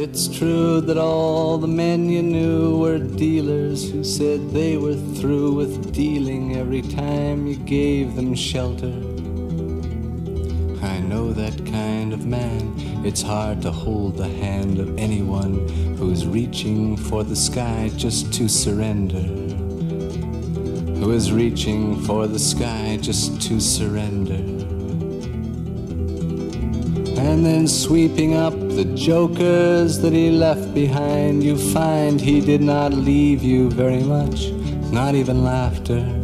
It's true that all the men you knew were dealers who said they were through with dealing every time you gave them shelter. I know that kind of man. It's hard to hold the hand of anyone who's reaching for the sky just to surrender. Who is reaching for the sky just to surrender. And then sweeping up the jokers that he left behind, you find he did not leave you very much, not even laughter.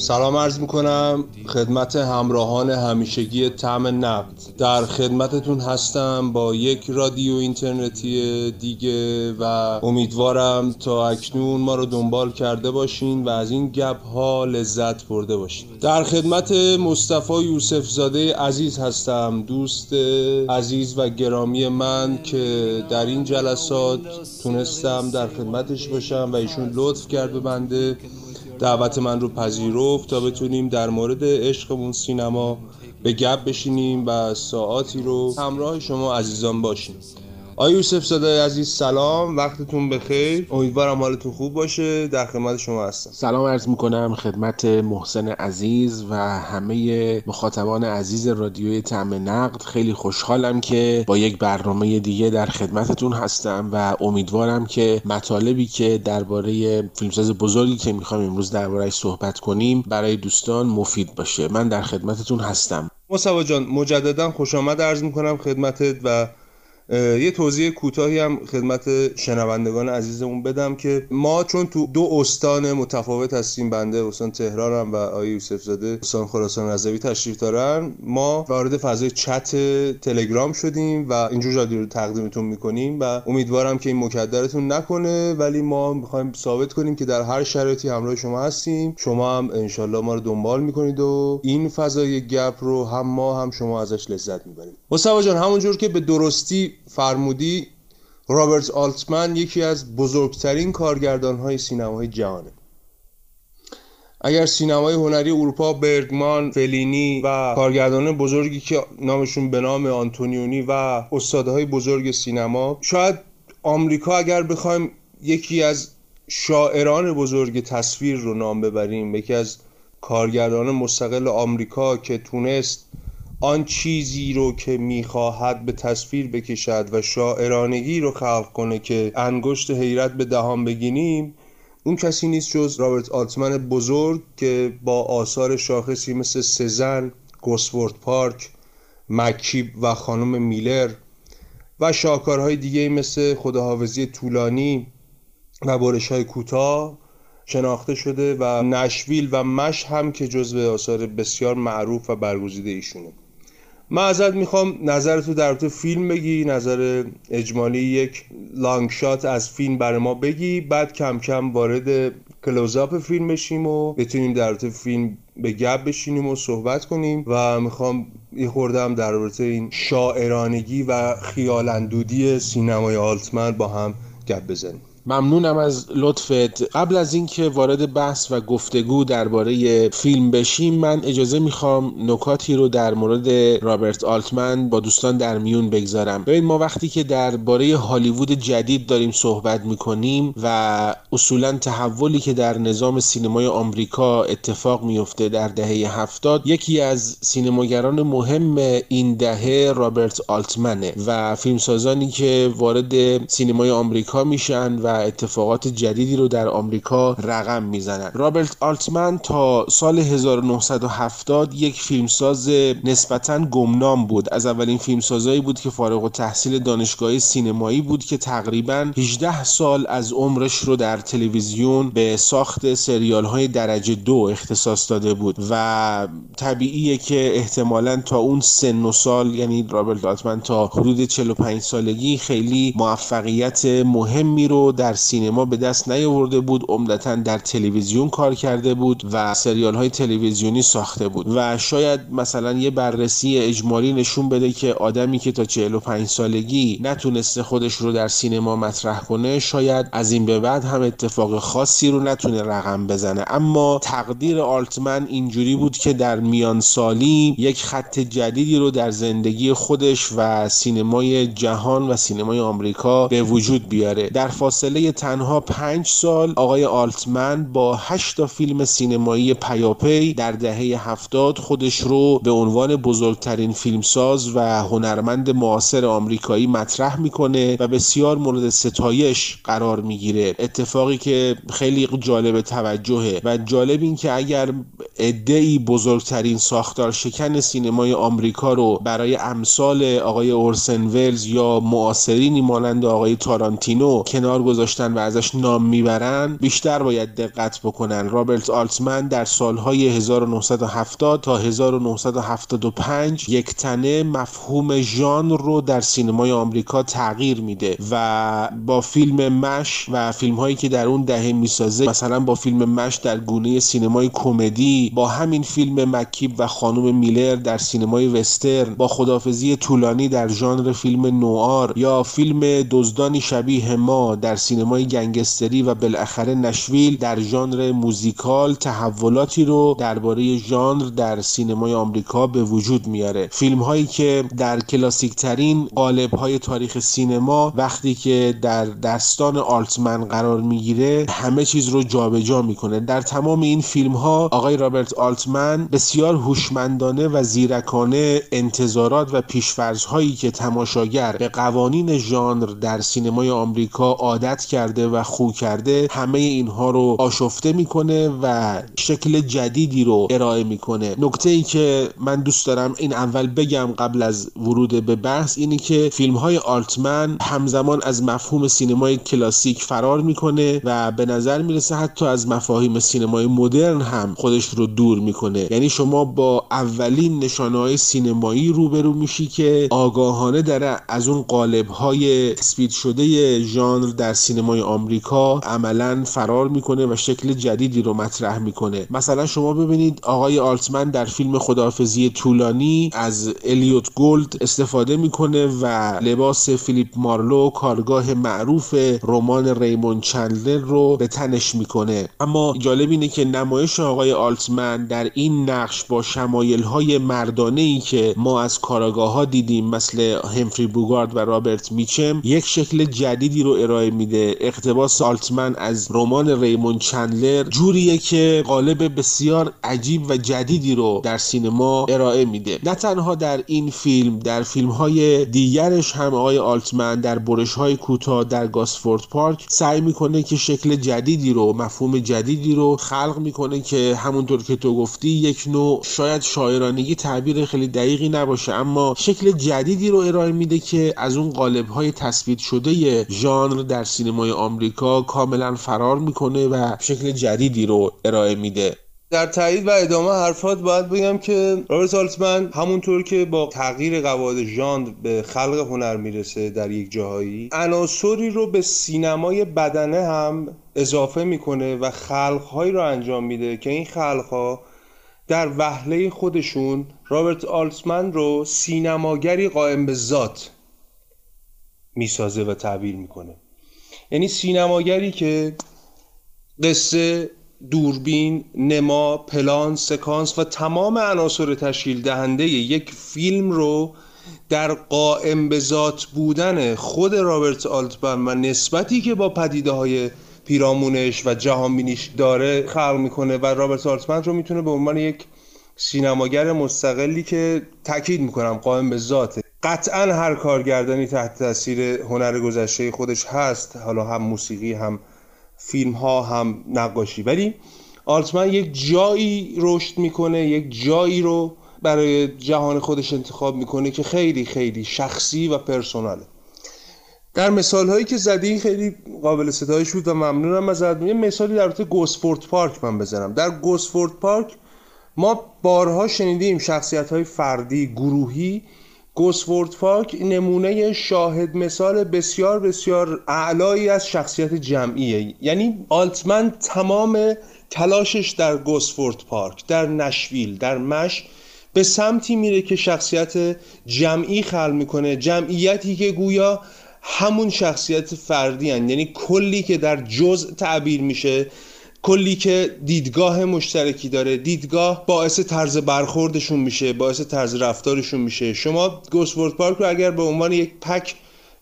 سلام عرض می‌کنم. خدمت همراهان همیشگی تعم نقد در خدمتتون هستم با یک رادیو اینترنتی دیگه و امیدوارم تا اکنون ما رو دنبال کرده باشین و از این گپ ها لذت برده باشین. در خدمت مصطفی یوسف زاده عزیز هستم. دوست عزیز و گرامی من که در این جلسات تونستم در خدمتش باشم و ایشون لطف کرد به بنده. دعوت من رو پذیرفت تا بتونیم در مورد عشقمون سینما به گپ بشینیم و ساعاتی رو همراه شما عزیزان باشیم. آی یوسف صدای عزیز سلام. وقتتون بخیر. امیدوارم حالتون خوب باشه. در خدمت شما هستم. سلام عرض می‌کنم خدمت محسن عزیز و همه مخاطبان عزیز رادیوی تعم نقد. خیلی خوشحالم که با یک برنامه دیگه در خدمتتون هستم و امیدوارم که مطالبی که درباره فیلمساز بزرگی که می‌خوایم امروز دربارهش صحبت کنیم برای دوستان مفید باشه. من در خدمتتون هستم. مصطفی جان مجددا خوش آمد عرض می‌کنم خدمتت و یه توضیح کوتاهی هم خدمت شنوندگان عزیزمون بدم که ما چون تو دو استان متفاوت هستیم بنده استان تهرانم و آقای یوسف زاده استان خراسان رضوی تشریف دارن ما وارد فضای چت تلگرام شدیم و اینجور رادیو رو تقدیمتون می‌کنیم و امیدوارم که این مکدرتون نکنه ولی ما می‌خوایم ثابت کنیم که در هر شرایطی همراه شما هستیم. شما هم انشالله ما رو دنبال می‌کنید و این فضای گپ رو هم ما هم شما ازش لذت می‌بریم مصطفی جان همونجور که به درستی فرمودی رابرت آلتمن یکی از بزرگترین کارگردان های سینمای جهانه. اگر سینمای هنری اروپا برگمان فلینی و کارگردان بزرگی که نامشون به نام آنتونیونی و استادهای بزرگ سینما شاید آمریکا اگر بخوایم یکی از شاعران بزرگ تصویر رو نام ببریم یکی از کارگردان مستقل آمریکا که تونست آن چیزی رو که می‌خواهد به تصویر بکشد و شاعرانگی رو خلق کنه که انگشت حیرت به دهان بگینیم اون کسی نیست جز رابرت آلتمن بزرگ که با آثار شاخصی مثل سزن، گوسورد پارک، مکیب و خانم میلر و شاکارهای دیگه مثل خداحافظی طولانی و برش های کوتاه شناخته شده و نشویل و مش هم که جزو آثار بسیار معروف و برگزیده ایشونه. من ازت می‌خوام نظر تو در تو فیلم بگی نظر اجمالی یک لانگ شات از فیلم برای ما بگی بعد کم کم وارد کلوزاپ فیلم بشیم و بتونیم در تو فیلم به گپ بشینیم و صحبت کنیم و می‌خوام یه خوردم در رابطه این شاعرانگی و خیالندودی سینمای آلتمن با هم گپ بزنیم. ممنونم از لطفت. قبل از اینکه وارد بحث و گفتگو درباره فیلم بشیم من اجازه می‌خوام نکاتی رو در مورد رابرت آلتمن با دوستان در میون بگذارم. ببین ما وقتی که درباره هالیوود جدید داریم صحبت می‌کنیم و اصولا تحولی که در نظام سینمای آمریکا اتفاق میفته در دهه هفتاد یکی از سینماگران مهم این دهه رابرت آلتمنه و فیلمسازانی که وارد سینمای آمریکا میشن و اتفاقات جدیدی رو در آمریکا رقم می‌زنند رابرت آلتمن تا سال 1970 یک فیلمساز نسبتا گمنام بود. از اولین فیلمسازایی بود که فارغ و تحصیل دانشگاهی سینمایی بود که تقریبا 18 سال از عمرش رو در تلویزیون به ساخت سریال های درجه دو اختصاص داده بود و طبیعیه که احتمالا تا اون سن و سال یعنی رابرت آلتمن تا حدود 45 سالگی خیلی موفقیت مهمی رو در سینما به دست نیاورده بود عمدتا در تلویزیون کار کرده بود و سریال های تلویزیونی ساخته بود و شاید مثلا یه بررسی اجمالی نشون بده که آدمی که تا 45 سالگی نتونسته خودش رو در سینما مطرح کنه شاید از این به بعد هم اتفاق خاصی رو نتونه رقم بزنه. اما تقدیر آلتمن اینجوری بود که در میان سالی یک خط جدیدی رو در زندگی خودش و سینمای جهان و سینمای آمریکا به وجود بیاره. در فاصله تنها پنج سال آقای آلتمن با هشت فیلم سینمایی پیاپی در دهه هفتاد خودش رو به عنوان بزرگترین فیلمساز و هنرمند معاصر آمریکایی مطرح می‌کنه و بسیار مورد ستایش قرار می‌گیره. اتفاقی که خیلی جالب توجهه و جالب این که اگر ادعی بزرگترین ساختار شکن سینمای آمریکا رو برای امثال آقای اورسن ولز یا معاصرینی مانند آقای تارانتینو کنار گذاشتن و ازش نام می‌برن بیشتر باید دقت بکنن. رابرت آلتمن در سالهای 1970 تا 1975 یک تنه مفهوم ژانر رو در سینمای آمریکا تغییر میده و با فیلم مش و فیلم هایی که در اون دهه می‌سازه مثلا با فیلم مش در گونه سینمای کمدی با همین فیلم مک‌کیب و خانم میلر در سینمای وسترن با خداحافظی طولانی در ژانر فیلم نوآر یا فیلم دزدانی شبیه ما در سینمای گنگستری و بالاخره نشویل در ژانر موزیکال تحولاتی رو درباره ژانر در سینمای آمریکا به وجود میاره. فیلم هایی که در کلاسیک ترین قالب های تاریخ سینما وقتی که در دستان آلتمن قرار می‌گیره همه چیز رو جابجا جا می‌کنه. در تمام این فیلم ها آقای رابرت آلتمن بسیار هوشمندانه و زیرکانه انتظارات و پیشفرض هایی که تماشاگر به قوانین ژانر در سینمای آمریکا عادت کرده و خو کرده همه اینها رو آشفته می‌کنه و شکل جدیدی رو ارائه می‌کنه. نکته ای که من دوست دارم این اول بگم قبل از ورود به بحث اینه که فیلم های آلتمن همزمان از مفهوم سینمای کلاسیک فرار می‌کنه و به نظر می‌رسه حتی از مفاهیم سینمای مدرن هم خودش رو دور می‌کنه. یعنی شما با اولین نشانه های سینمایی روبرو میشی که آگاهانه داره از اون قالب های تثبیت شده ژانر در سینمای آمریکا عملا فرار می‌کنه و شکل جدیدی رو مطرح می‌کنه. مثلا شما ببینید آقای آلتمن در فیلم خداحافظی طولانی از الیوت گولد استفاده می‌کنه و لباس فیلیپ مارلو کارگاه معروف رمان ریمون چندلر رو به تنش می‌کنه. اما جالب اینه که نمایش آقای آلتمن در این نقش با شمایل های مردانه ای که ما از کاراگاه ها دیدیم مثل همفری بوگارد و رابرت میچم یک شکل جدیدی رو ارائه میده. اقتباس آلتمن از رمان ریمون چندلر جوریه که قالب بسیار عجیب و جدیدی رو در سینما ارائه میده. نه تنها در این فیلم در فیلم های دیگرش هم آقای آلتمن در برش های کوتاه در گاسفورد پارک سعی می‌کنه که شکل جدیدی رو مفهوم جدیدی رو خلق می‌کنه که همونطور که تو گفتی یک نوع شاید شاعرانگی تعبیر خیلی دقیقی نباشه اما شکل جدیدی رو ارائه میده که از اون قالب های تثبیت شده ژانر در سینمای آمریکا کاملا فرار می‌کنه و شکل جدیدی رو ارائه میده. در تایید و ادامه حرفات باید بگم که رابرت آلتمن همونطور که با تغییر قواعد ژانر به خلق هنر می‌رسه در یک جاهایی عناصری رو به سینمای بدنه هم اضافه می‌کنه و خلقهایی رو انجام میده که این خلقها در وهله خودشون رابرت آلتمن رو سینماگری قائم به ذات می‌سازه و تعبیر می‌کنه. یعنی سینماگری که قصه دوربین، نما، پلان، سکانس و تمام عناصر تشکیل دهنده یک فیلم رو در قائم به ذات بودن خود رابرت آلتمن و نسبتی که با پدیده های پیرامونش و جهانبینیش داره خلق می‌کنه و رابرت آلتمن رو می‌تونه به عنوان یک سینماگر مستقلی که تاکید می‌کنم قائم به ذاته. قطعا هر کارگردانی تحت تاثیر هنر گذشته خودش هست. حالا هم موسیقی هم فیلم ها هم نقاشی. ولی آلتمن یک جایی رشد می‌کنه یک جایی رو برای جهان خودش انتخاب می‌کنه که خیلی خیلی شخصی و پرسوناله. در مثال هایی که زدی خیلی قابل ستایش بود و ممنونم ازت. یه مثالی در رابطه گوسفورد پارک من بزنم. در گوسفورد پارک ما بارها شنیدیم شخصیت های فردی گروهی گوسفورد پارک نمونه شاهد مثال بسیار بسیار اعلایی از شخصیت جمعیه یعنی آلتمن تمام تلاشش در گوسفورد پارک در نشویل در مش به سمتی میره که شخصیت جمعی خلق می‌کنه جمعیتی که گویا همون شخصیت فردی هن. یعنی کلی که در جزء تعبیر میشه کلی که دیدگاه مشترکی داره. دیدگاه باعث طرز برخوردشون میشه باعث طرز رفتارشون میشه. شما گوسفورد پارک رو اگر به عنوان یک پک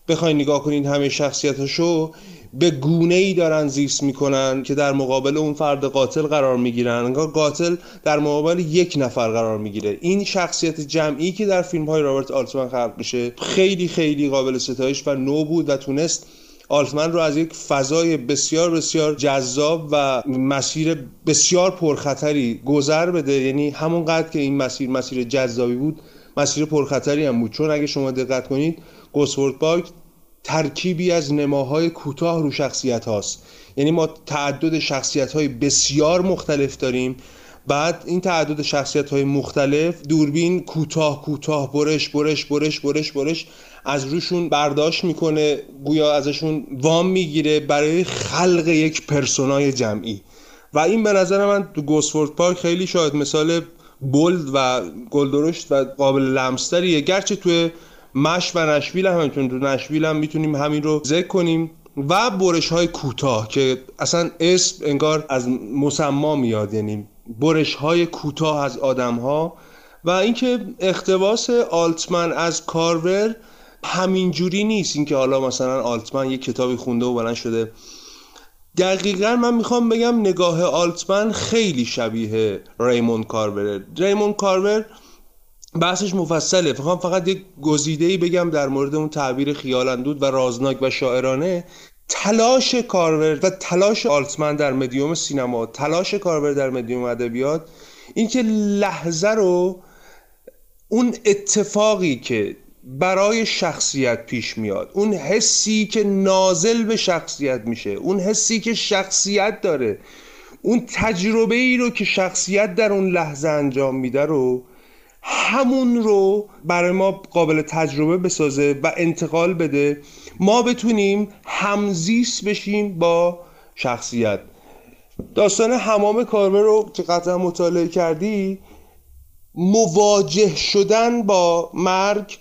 بخواین نگاه کنید همه شخصیتاشو به گونه ای دارن زیست می‌کنن که در مقابل اون فرد قاتل قرار می‌گیرن. انگار قاتل در مقابل یک نفر قرار می‌گیره. این شخصیت جمعی که در فیلم های رابرت آلتمن خلق میشه خیلی خیلی قابل ستایش و نو بود و تونست آلتمن رو از یک فضای بسیار بسیار جذاب و مسیر بسیار پرخطری گذر بده. یعنی همونقدر که این مسیر مسیر جذابی بود مسیر پرخطری هم بود. چون اگه شما دقت کنید گوسفورد پارک ترکیبی از نماهای کوتاه رو شخصیت هاست. یعنی ما تعدد شخصیت های بسیار مختلف داریم. بعد این تعدد شخصیت های مختلف دوربین کوتاه کوتاه برش برش برش برش برش از روشون برداشت می‌کنه گویا ازشون وام می‌گیره برای خلق یک پرسونای جمعی. و این به نظر من تو گوسفورد پارک خیلی شاید مثال بولد و گلدرشت و قابل لمستریه. گرچه توی مش و نشویل هم همینطور تو نشویل هم می‌تونیم همین رو ذکر کنیم. و برش های کوتاه که اصلا اسم انگار از مسما میاد یعنی برش های کوتاه از آدم ها و اینکه اختباس آلتمن از کارور همینجوری نیست. اینکه حالا مثلا آلتمن یه کتابی خونده و بلند شده. دقیقا من می‌خوام بگم نگاه آلتمن خیلی شبیه ریمون کارور ریمون کارور بحثش مفصله. می‌خوام فقط یک گزیده ای بگم در مورد اون تعبیر خیالندود و رازناک و شاعرانه. تلاش کارور و تلاش آلتمن در مدیوم سینما تلاش کارور در مدیوم ادبیات اینکه لحظه رو اون اتفاقی که برای شخصیت پیش میاد اون حسی که نازل به شخصیت میشه اون حسی که شخصیت داره اون تجربه ای رو که شخصیت در اون لحظه انجام میده رو همون رو برای ما قابل تجربه بسازه و انتقال بده. ما بتونیم همزیست بشیم با شخصیت. داستان حمام کارمه رو که قطعا مطالعه کردی مواجه شدن با مرگ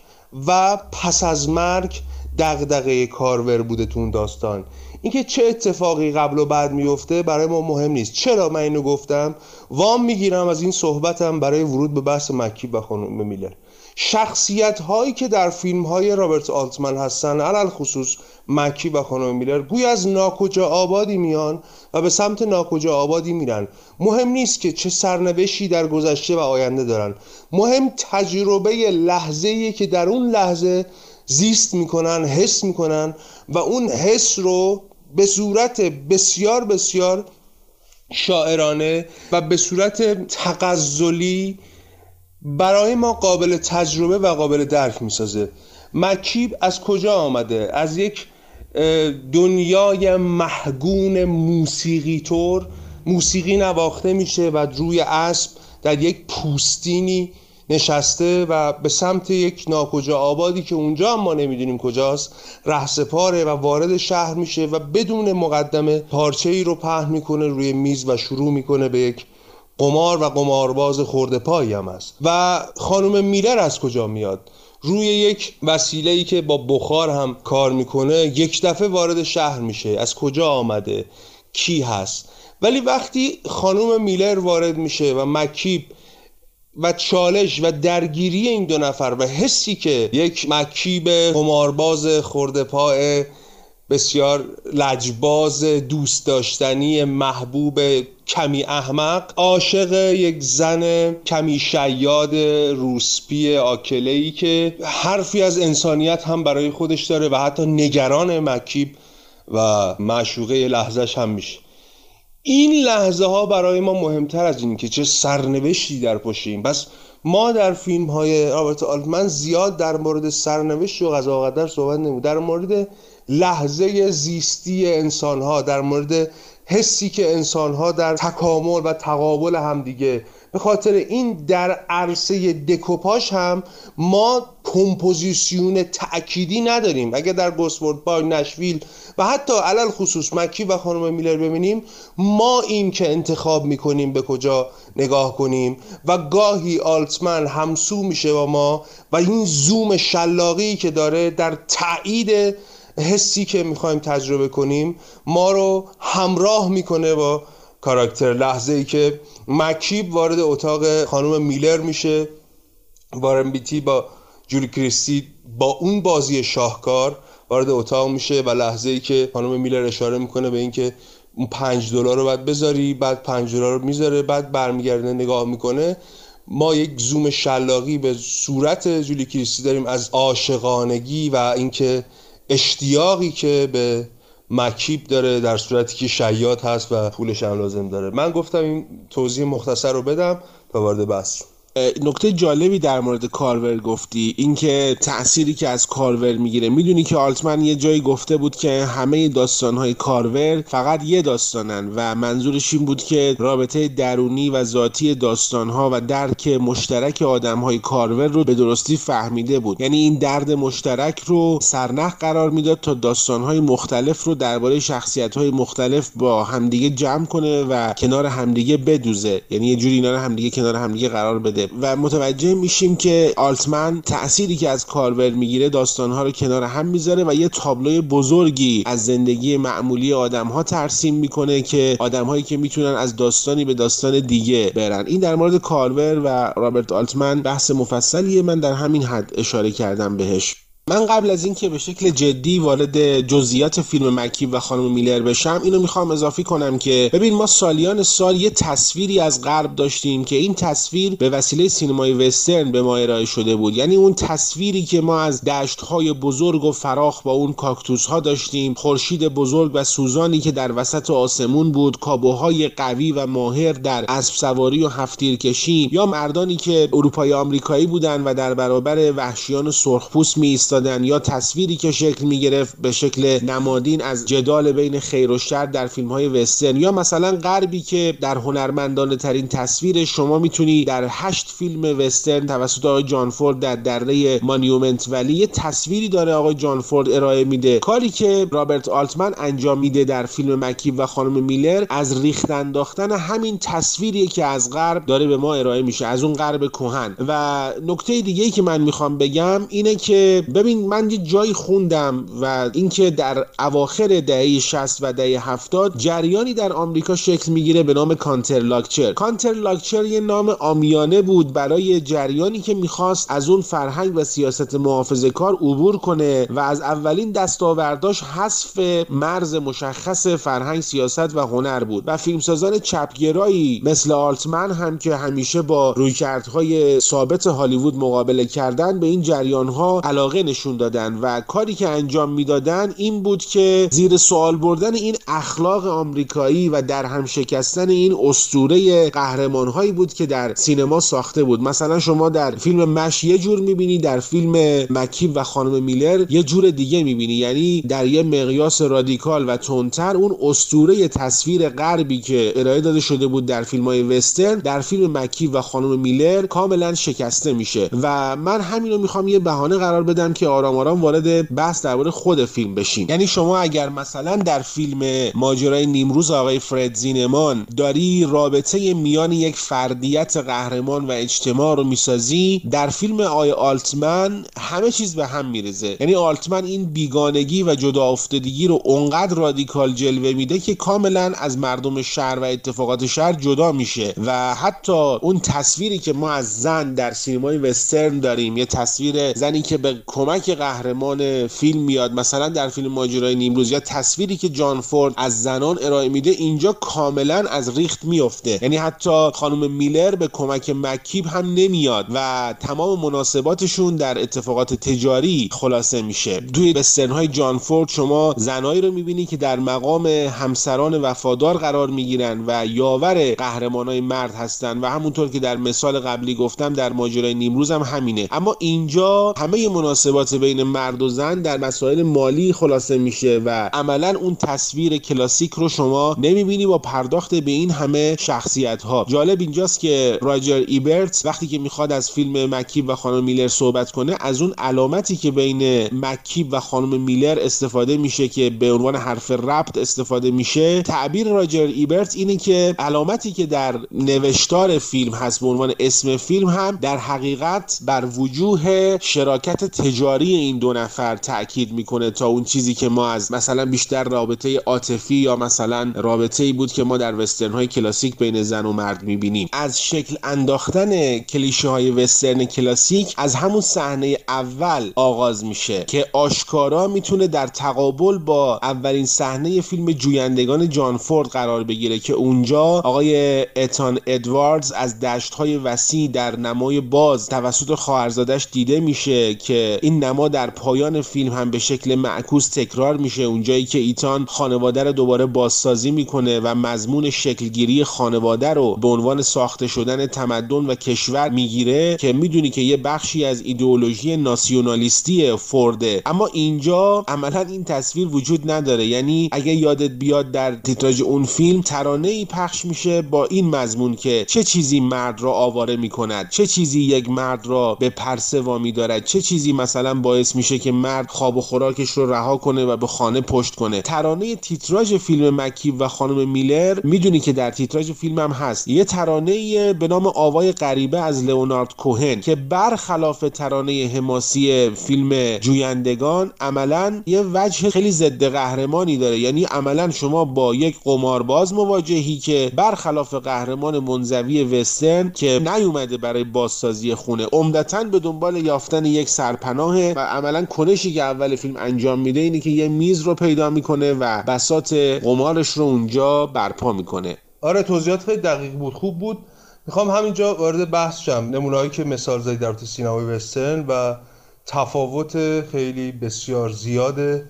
و پس از مرگ دغدغه کارور بوده تو اون داستان. اینکه چه اتفاقی قبل و بعد میفته برای ما مهم نیست. چرا من اینو گفتم؟ وام می‌گیرم از این صحبتم برای ورود به بحث مکی و خانم میلر. شخصیت هایی که در فیلم های رابرت آلتمن هستن علل خصوص مکی و خانم میلر گوی از ناکجا آبادی میان و به سمت ناکجا آبادی میرن. مهم نیست که چه سرنوشتی در گذشته و آینده دارن. مهم تجربه لحظه که در اون لحظه زیست می‌کنن حس می‌کنن و اون حس رو به صورت بسیار بسیار شاعرانه و به صورت تقزلی برای ما قابل تجربه و قابل درک می‌سازه. مکیب از کجا آمده؟ از یک دنیای محگون موسیقی طور. موسیقی نواخته میشه و روی اسب در یک پوستینی نشسته و به سمت یک ناکجا آبادی که اونجا ما نمی‌دونیم کجاست رهسپاره و وارد شهر میشه و بدون مقدمه پارچه ای رو پهن می‌کنه روی میز و شروع می‌کنه به یک قمار و قمارباز خورده پایی هم است و خانم میلر از کجا میاد؟ روی یک وسیله ای که با بخار هم کار می‌کنه یک دفعه وارد شهر میشه. از کجا آمده؟ کی هست؟ ولی وقتی خانم میلر وارد میشه و مکیب و چالش و درگیری این دو نفر و حسی که یک مکیب قمارباز خورده پای بسیار لجباز دوست داشتنی محبوب کمی احمق عاشق یک زن کمی شیاد روسپی آکله ای که حرفی از انسانیت هم برای خودش داره و حتی نگران مکیب و معشوقه لحظش هم میشه. این لحظه ها برای ما مهمتر از این که چه سرنوشتی در پشتیم بس ما در فیلم های رابرت آلتمن زیاد در مورد سرنوشت و قضا قدر صحبت نمود در مورد لحظه زیستی انسان ها در مورد حسی که انسان ها در تکامل و تقابل همدیگه به خاطر این در عرصه دکوپاش هم ما کمپوزیسیون تأکیدی نداریم. اگر در گوسفورد با نشویل و حتی علل خصوص مکی و خانم میلر ببینیم ما این که انتخاب می‌کنیم به کجا نگاه کنیم و گاهی آلتمن همسو میشه با ما و این زوم شلاقی که داره در تایید حسی که می‌خوایم تجربه کنیم ما رو همراه می‌کنه با کاراکتر. لحظه ای که مکیب وارد اتاق خانم میلر میشه. وارن بیتی با جولی کریستی با اون بازی شاهکار وارد اتاق میشه و لحظه ای که خانم میلر اشاره می‌کنه به اینکه اون پنج دلار رو باید بذاری بعد پنج دلار رو می‌ذاره بعد برمیگرده نگاه می‌کنه. ما یک زوم شلاقی به صورت جولی کریستی داریم از عاشقانگی و اینکه اشتیاقی که به مکیب داره در صورتی که شیاد هست و پولش هم لازم داره. من گفتم این توضیح مختصر رو بدم تا وارد بحث نکته جالبی در مورد کارور گفتی اینکه تأثیری که از کارور می‌گیره. می‌دونی که آلتمن یه جایی گفته بود که همه داستانهای کارور فقط یه داستانن و منظورش این بود که رابطه درونی و ذاتی داستانها و درک مشترک آدمهای کارور رو به درستی فهمیده بود. یعنی این درد مشترک رو سرنخ قرار می‌داد تا داستانهای مختلف رو درباره شخصیتهای مختلف با همدیگه جمع کنه و کنار همدیگه بدوزه. یعنی یه جوری اینا رو همدیگه کنار همدیگه قرار بده. و متوجه میشیم که آلتمن تأثیری که از کارور می‌گیره داستانها رو کنار هم می‌ذاره و یه تابلوی بزرگی از زندگی معمولی آدم ها ترسیم می‌کنه که آدمهایی که می‌تونن از داستانی به داستان دیگه برن. این در مورد کارور و رابرت آلتمن بحث مفصلیه. من در همین حد اشاره کردم بهش. من قبل از اینکه به شکل جدی وارد جزئیات فیلم مکیب و خانم میلر بشم اینو می‌خوام اضافی کنم که ببین ما سالیان سال یه تصویری از غرب داشتیم که این تصویر به وسیله سینمای وسترن به ما ارائه شده بود. یعنی اون تصویری که ما از دشت های بزرگ و فراخ با اون کاکتوس ها داشتیم خورشید بزرگ و سوزانی که در وسط آسمون بود کابوهای قوی و ماهر در اسب سواری و هفتیر کشی یا مردانی که اروپایی آمریکایی بودن و در برابر وحشیان سرخپوست می یا تصویری که شکل می گرفت به شکل نمادین از جدال بین خیر و شر در فیلم های وسترن یا مثلا غربی که در هنرمندانه ترین تصویر شما می‌تونی در هشت فیلم وسترن توسط آقای جان فورد در دره مانیومنت ولی یه تصویری داره آقای جان فورد ارائه میده. کاری که رابرت آلتمن انجام میده در فیلم مکیب و خانم میلر از ریخت انداختن همین تصویری که از غرب داره به ما ارائه میشه از اون غرب کهن. و نکته دیگه که من می‌خوام بگم اینه که ببین من یه جایی خوندم و اینکه در اواخر دهه 60 و دهه 70 جریانی در آمریکا شکل می‌گیره به نام کانتر لاکچر کانتر لاکچر یه نام آمیانه بود برای جریانی که می‌خواست از اون فرهنگ و سیاست محافظه کار عبور کنه و از اولین دستاورداش حذف مرز مشخص فرهنگ سیاست و هنر بود و فیلمسازان چپگرایی مثل آلتمن هم که همیشه با رویکردهای ثابت هالیوود مقابله کردن به این جریانها علاقه نشون دادن و کاری که انجام می‌دادن این بود که زیر سوال بردن این اخلاق آمریکایی و در هم شکستن این اسطوره قهرمانهایی بود که در سینما ساخته بود. مثلا شما در فیلم مش یه جور می‌بینی در فیلم مک‌کیب و خانم میلر یه جور دیگه می‌بینی. یعنی در یه مقیاس رادیکال و تندتر اون اسطوره تصویر غربی که ارائه داده شده بود در فیلم های وسترن در فیلم مک‌کیب و خانم میلر کاملا شکسته میشه. و من همین رو می‌خوام یه بهانه قرار بدم که آرام آرام وارد بحث درباره خود فیلم بشیم. یعنی شما اگر مثلا در فیلم ماجرای نیمروز آقای فرد زینمان داری رابطه میان یک فردیت قهرمان و اجتماع رو می‌سازی در فیلم آقای آلتمن همه چیز به هم میریزه یعنی آلتمن این بیگانگی و جدا افتادگی رو اونقدر رادیکال جلوه میده که کاملا از مردم شهر و اتفاقات شهر جدا میشه و حتی اون تصویری که ما از زن در سینمای وسترن داریم یه تصویر زنی که به کمک قهرمان فیلم میاد مثلا در فیلم ماجرای نیمروز یا تصویری که جان فورد از زنان ارائه میده اینجا کاملا از ریخت میفته. یعنی حتی خانم میلر به کمک مکیب هم نمیاد و تمام مناسباتشون در اتفاقات تجاری خلاصه میشه. توی های جان فورد شما زنایی رو می‌بینی که در مقام همسران وفادار قرار می‌گیرن و یاور قهرمانای مرد هستن و همونطور که در مثال قبلی گفتم در ماجرای نیمروز هم همینه. اما اینجا همه مناسبات ارتباط بین مرد و زن در مسائل مالی خلاصه میشه و عملا اون تصویر کلاسیک رو شما نمی‌بینی با پرداخت به این همه شخصیت ها جالب اینجاست که راجر ایبرت وقتی که می‌خواد از فیلم مکیب و خانم میلر صحبت کنه از اون علامتی که بین مکیب و خانم میلر استفاده میشه که به عنوان حرف ربط استفاده میشه تعبیر راجر ایبرت اینه که علامتی که در نوشتار فیلم هست به عنوان اسم فیلم هم در حقیقت بر وجوه شراکت تجاری این دو نفر تاکید می‌کنه تا اون چیزی که ما از مثلا بیشتر رابطه عاطفی یا مثلا رابطه ای بود که ما در وسترن های کلاسیک بین زن و مرد می‌بینیم. از شکل انداختن کلیشه های وسترن کلاسیک از همون صحنه اول آغاز میشه که آشکارا می‌تونه در تقابل با اولین صحنه فیلم جویندگان جان فورد قرار بگیره که اونجا آقای اتان ادواردز از دشت های وسیع در نمای باز توسط خواهرزادش دیده میشه که این نما در پایان فیلم هم به شکل معکوس تکرار میشه. اونجایی که ایتان خانواده رو دوباره بازسازی می‌کنه و مضمون شکلگیری خانواده رو به عنوان ساخته شدن تمدن و کشور می‌گیره که می‌دونی که یه بخشی از ایدئولوژی ناسیونالیستی فورده. اما اینجا عملا این تصویر وجود نداره. یعنی اگه یادت بیاد در تیتراژ اون فیلم ترانه ای پخش میشه با این مضمون که چه چیزی مرد را آواره می‌کند چه چیزی یک مرد را به پرسه وامی دارد چه چیزی مثلا باعث میشه که مرد خواب و خوراکش رو رها کنه و به خانه پشت کنه. ترانه تیتراژ فیلم مکیب و خانم میلر می‌دونی که در تیتراژ فیلم هم هست. یه ترانه به نام آوای غریبه از لئونارد کوهن که برخلاف ترانه حماسی فیلم جویندگان عملا یه وجه خیلی ضد قهرمانی داره. یعنی عملا شما با یک قمارباز مواجهی که برخلاف قهرمان منزوی وسترن که نیومده برای بازسازی خونه عمدتا به دنبال یافتن یک سرپناه و عملا کنشی که اول فیلم انجام میده اینه که یه میز رو پیدا می‌کنه و بسات قمارش رو اونجا برپا می‌کنه. آره توضیحات خیلی دقیق بود خوب بود. می‌خوام همینجا وارد بحث شم نمونه‌هایی که مثال زدی در سینمای وسترن و تفاوت خیلی بسیار زیاد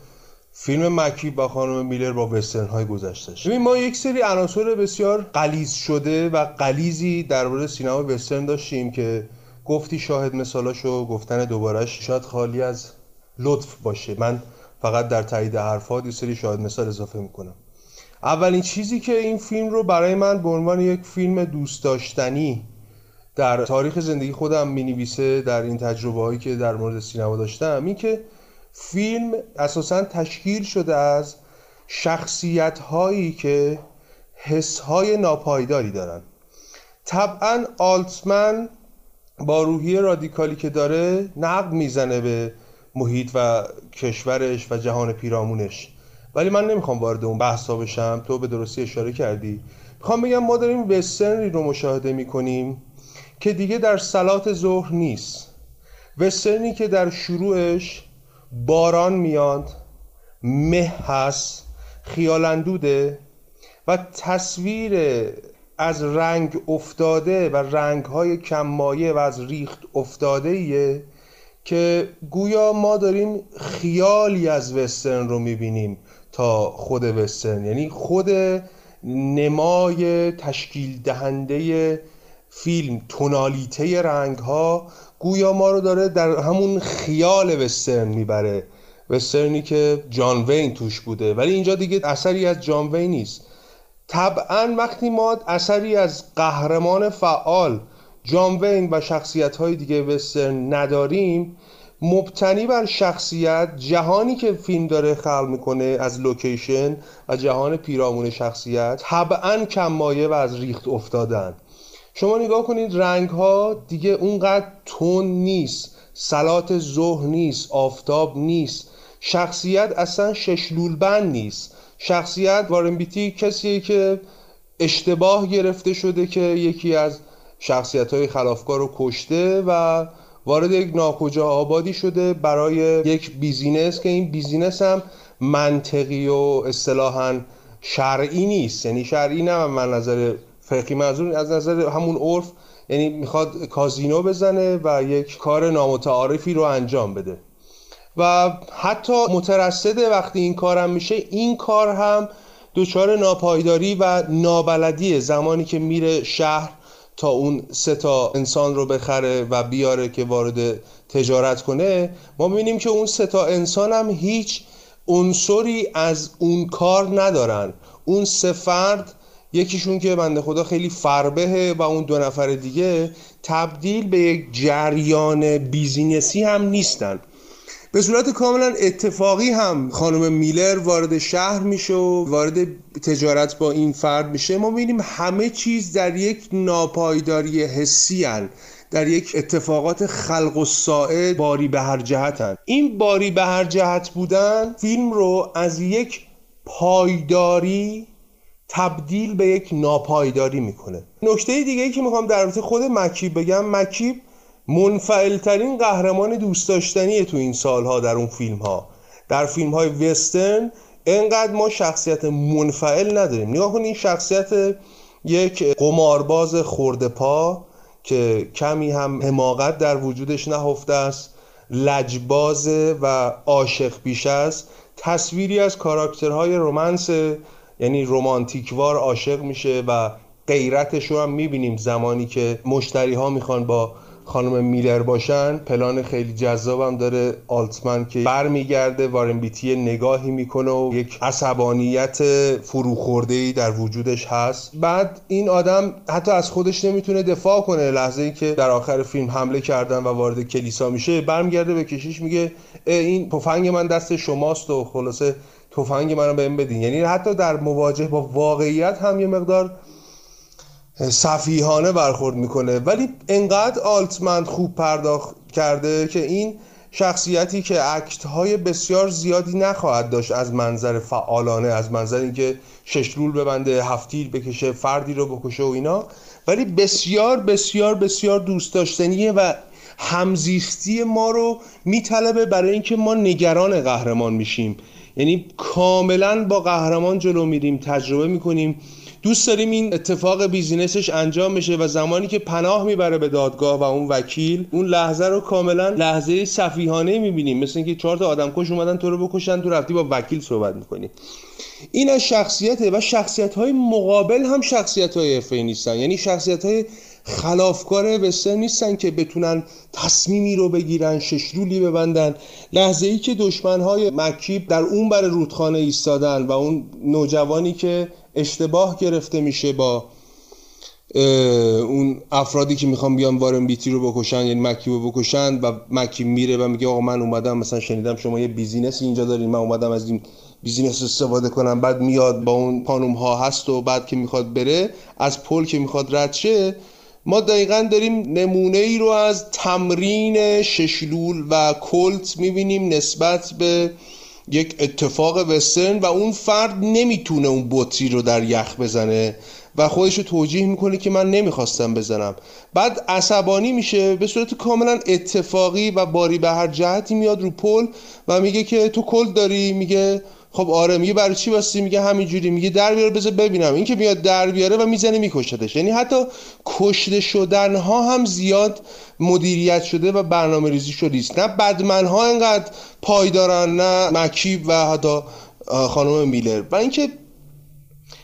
فیلم مکی با خانم میلر با وسترن های گذشتهش. ببین ما یک سری عناصر بسیار قلیز شده و قلیزی درباره سینما وسترن داشتیم که گفتی شاهد مثالاشو گفتن دوبارش شاید خالی از لطف باشه. من فقط در تایید حرفات یه سری شاهد مثال اضافه می‌کنم. اولین چیزی که این فیلم رو برای من به عنوان یک فیلم دوست داشتنی در تاریخ زندگی خودم می نویسه در این تجربه هایی که در مورد سینما داشتم این که فیلم اساسا تشکیل شده از شخصیت هایی که حس های ناپایداری دارن. طبعا آلتمن با روحی رادیکالی که داره نقد می‌زنه به محیط و کشورش و جهان پیرامونش. ولی من نمی‌خوام وارد اون بحثا بشم. تو به درستی اشاره کردی. می‌خوام بگم ما داریم وسترنی رو مشاهده می‌کنیم که دیگه در سلات ظهر نیست. وسترنی که در شروعش باران میاد مه هست خیالندوده و تصویر از رنگ افتاده و رنگ های کمایه و از ریخت افتاده ایه که گویا ما داریم خیالی از وسترن رو می‌بینیم تا خود وسترن. یعنی خود نمای تشکیل دهنده فیلم تونالیته رنگ ها گویا ما رو داره در همون خیال وسترن می‌بره. وسترنی که جان وین توش بوده. ولی اینجا دیگه اثری از جان وین نیست. طبعا وقتی ما اثری از قهرمان فعال جان وین و شخصیت های دیگه وسترن نداریم مبتنی بر شخصیت جهانی که فیلم داره خلق می‌کنه از لوکیشن و جهان پیرامون شخصیت طبعا کمایه و از ریخت افتادن. شما نگاه کنید رنگ ها دیگه اونقدر تون نیست سلات ظهر نیست آفتاب نیست شخصیت اصلا ششلول بند نیست. شخصیت وارن بیتی کسیه که اشتباه گرفته شده که یکی از شخصیت های خلافکار رو کشته و وارد یک ناکجا آبادی شده برای یک business که این business هم منطقی و اصطلاحا شرعی نیست. یعنی شرعی نه از نظر فقهی منظور از نظر همون عرف یعنی می‌خواد کازینو بزنه و یک کار نامتعارفی رو انجام بده. و حتی مترصده وقتی این کارم میشه این کار هم دچار ناپایداری و نابلدی زمانی که میره شهر تا اون سه تا انسان رو بخره و بیاره که وارد تجارت کنه ما می‌بینیم که اون سه تا انسان هم هیچ عنصری از اون کار ندارن. اون سه فرد یکیشون که بنده خدا خیلی فربهه و اون دو نفر دیگه تبدیل به یک جریان بیزینسی هم نیستن. به صورت کاملا اتفاقی هم خانم میلر وارد شهر میشه و وارد تجارت با این فرد میشه ما می‌بینیم همه چیز در یک ناپایداری حسی هن. در یک اتفاقات خلق و ساعد باری به هر جهت هن. این باری به هر جهت بودن فیلم رو از یک پایداری تبدیل به یک ناپایداری می‌کنه نکته دیگه ای که می‌خوام در رابطه خود مکیب بگم مکیب منفعلترین قهرمان دوست داشتنی تو این سالها در اون فیلم ها در فیلم های وسترن انقدر ما شخصیت منفعل نداریم. نگاه کنید این شخصیت یک قمارباز خورده پا که کمی هم حماقت در وجودش نهفته است لجبازه و عاشق بیش است تصویری از کاراکترهای رومنس یعنی رومانتیکوار عاشق میشه و غیرتش رو هم می‌بینیم. زمانی که مشتری ها می‌خوان با خانم میلر باشن پلان خیلی جذابم داره آلتمن که برمیگرده وارن بیتی نگاهی می‌کنه و یک عصبانیت فروخورده ای در وجودش هست. بعد این آدم حتی از خودش نمی‌تونه دفاع کنه لحظه ای که در آخر فیلم حمله کردن و وارد کلیسا میشه. برمیگرده به کشیش میگه این تفنگ من دست شماست و خلاصه تفنگ منو بهم بدین. یعنی حتی در مواجه با واقعیت هم یه مقدار صفیحانه برخورد می‌کنه. ولی انقدر آلتمند خوب پرداخت کرده که این شخصیتی که اکت های بسیار زیادی نخواهد داشت از منظر فعالانه از منظر اینکه ششلول ببنده هفتیر بکشه فردی رو بکشه و اینا. ولی بسیار بسیار بسیار دوست داشتنیه و همزیستی ما رو میطلبه برای اینکه ما نگران قهرمان میشیم. یعنی کاملا با قهرمان جلو میریم تجربه می‌کنیم. دوست داریم این اتفاق بیزینسش انجام بشه و زمانی که پناه می‌بره به دادگاه و اون وکیل اون لحظه رو کاملا لحظه صفیحانه می‌بینیم. مثل اینکه چهار تا آدم کش اومدن تو رو بکشن تو رفتی با وکیل صحبت می‌کنی. این از شخصیته و شخصیت های مقابل هم شخصیت های نیستن. یعنی شخصیت های خلافکار وسترن نیستن که بتونن تصمیمی رو بگیرن ششلولی ببندن. لحظه ای که دشمن های مک‌کیب در اون بر رودخانه ایستادن و اون نوجوانی که اشتباه گرفته میشه با اون افرادی که می‌خوان بیان وارن بیتی رو بکشن یعنی مکی رو بکشن و مکی میره و میگه آقا من اومدم مثلا شنیدم شما یه business اینجا دارین من اومدم از این business استفاده کنم بعد میاد با اون خانوم ها هست و بعد که می‌خواد بره از پل که می‌خواد رد شه ما دقیقا داریم نمونه ای رو از تمرین ششلول و کلت می‌بینیم نسبت به یک اتفاق وسترن و اون فرد نمی‌تونه اون بطری رو در یخ بزنه و خودش رو توجیه می‌کنه که من نمی‌خواستم بزنم. بعد عصبانی میشه به صورت کاملا اتفاقی و باری به هر جهتی میاد رو پل و میگه که تو کل داری؟ میگه خب آره میگه برای چی واسه میگه همینجوری. میگه در بیاره بذار ببینم. این که میاد در بیاره و می‌زنه میکشتش. یعنی حتی کشته شدن ها هم زیاد مدیریت شده و برنامه ریزی شده است. نه bad man ها انقدر پایدارن نه مک‌کیب و حتی خانم میلر. و اینکه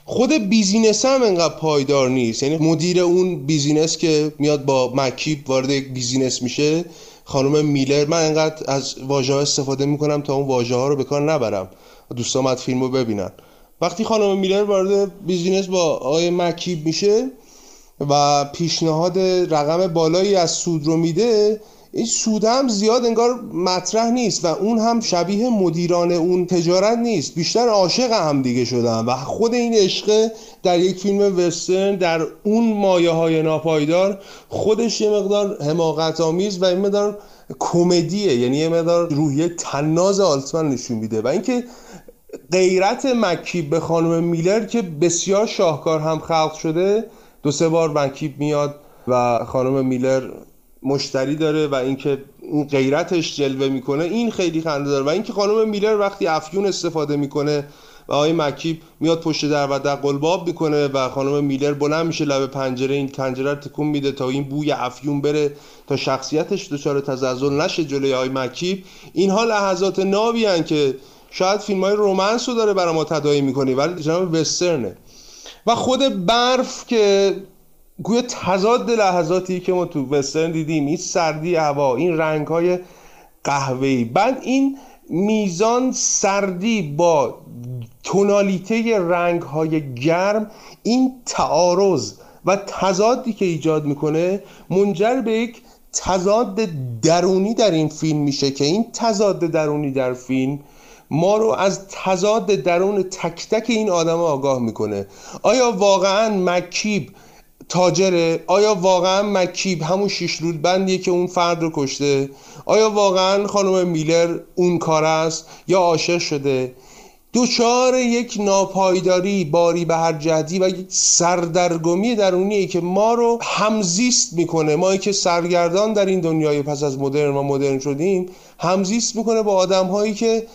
خود business هم انقدر پایدار نیست. یعنی مدیر اون business که میاد با مک‌کیب وارد یک business میشه خانم میلر من انقدر از واژه استفاده می‌کنم تا اون واژه ها رو به کار نبرم. دوست آمد فیلم رو ببینن. وقتی خانم میلر وارد بیزینس با آقای مکیب میشه و پیشنهاد رقم بالایی از سود رو میده این سود هم زیاد انگار مطرح نیست و اون هم شبیه مدیران اون تجارت نیست. بیشتر عاشق هم دیگه شدن و خود این عشق در یک فیلم وسترن در اون مایه های ناپایدار خودش یه مقدار حماقت آمیز و این مقدار کمدیه. یعنی یه مقدار روحیه تناز آلتمن نشون میده. و اینکه غیرت مکی به خانم میلر که بسیار شاهکار هم خلق شده دو سه بار مکیب میاد و خانم میلر مشتری داره و اینکه اون غیرتش جلوه می‌کنه این خیلی خنده داره. و اینکه خانم میلر وقتی افیون استفاده می‌کنه و آقای مکیب میاد پشت در و در قلباب می‌کنه و خانم میلر بلند میشه لب پنجره این پنجره رو تکون میده تا این بوی افیون بره تا شخصیتش دچار تزلزل نشه جلوی آقای مکیب. اینها لحظات نابی که شاید فیلم های رومنس رو داره برای ما تدایی می‌کنی ولی جناب وسترنه. و خود برف که گویا تضاد لحظاتی که ما تو وسترن دیدیم این سردی هوا این رنگ های قهوه‌ای. بعد این میزان سردی با تونالیته رنگ های گرم این تعارض و تضادی که ایجاد می‌کنه منجر به یک تضاد درونی در این فیلم میشه که این تضاد درونی در فیلم ما رو از تضاد درون تک تک این آدم آگاه می‌کنه. آیا واقعا مکیب تاجره؟ آیا واقعا مکیب همون شیش بندیه که اون فرد رو کشته؟ آیا واقعا خانم میلر اون کار است یا عاشق شده؟ دوچار یک ناپایداری باری به هر جهتی و یک سردرگمی درونیه که ما رو همزیست می‌کنه. ما که سرگردان در این دنیای پس از مدرن و مدرن شدیم همزیست می‌کنه با آدم هایی که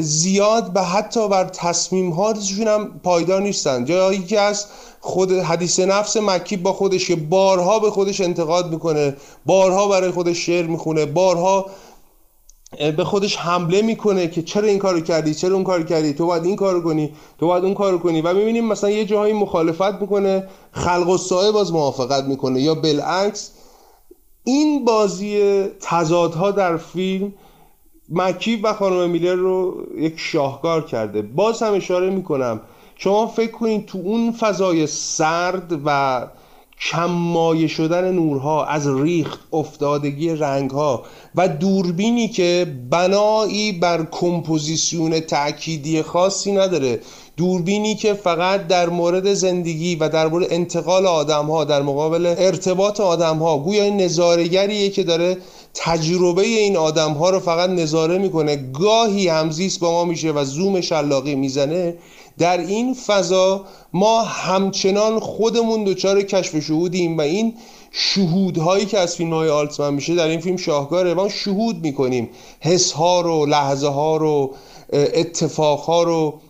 زیاد به حتی بر تصمیم هاشون هم پایدار نیستن. جایی که از خود حدیث نفس مکی با خودش که بارها به خودش انتقاد می‌کنه بارها برای خودش شعر می‌خونه بارها به خودش حمله می‌کنه که چرا این کارو کردی چرا اون کارو کردی تو باید این کارو کنی تو باید اون کارو کنی. و می‌بینیم مثلا یه جاهایی مخالفت می‌کنه خلق و باز موافقت می‌کنه یا بالعکس. این بازی تضادها در فیلم مکی و خانم میلر رو یک شاهکار کرده. باز هم اشاره می‌کنم. شما فکر کنید تو اون فضای سرد و کمایه شدن نورها از ریخت افتادگی رنگها و دوربینی که بنایی بر کمپوزیسیون تأکیدی خاصی نداره دوربینی که فقط در مورد زندگی و در مورد انتقال آدم ها در مقابل ارتباط آدم ها گویا نظارگریه که داره تجربه این آدم ها رو فقط نظاره می‌کنه. گاهی همزیست با ما میشه و زوم شلاقی می‌زنه. در این فضا ما همچنان خودمون دچار کشف شهودیم و این شهودهایی که از فیلم های آلتمن میشه در این فیلم شاهکاره ما شهود می‌کنیم. حس ها رو لحظه ها رو اتفاق ها رو.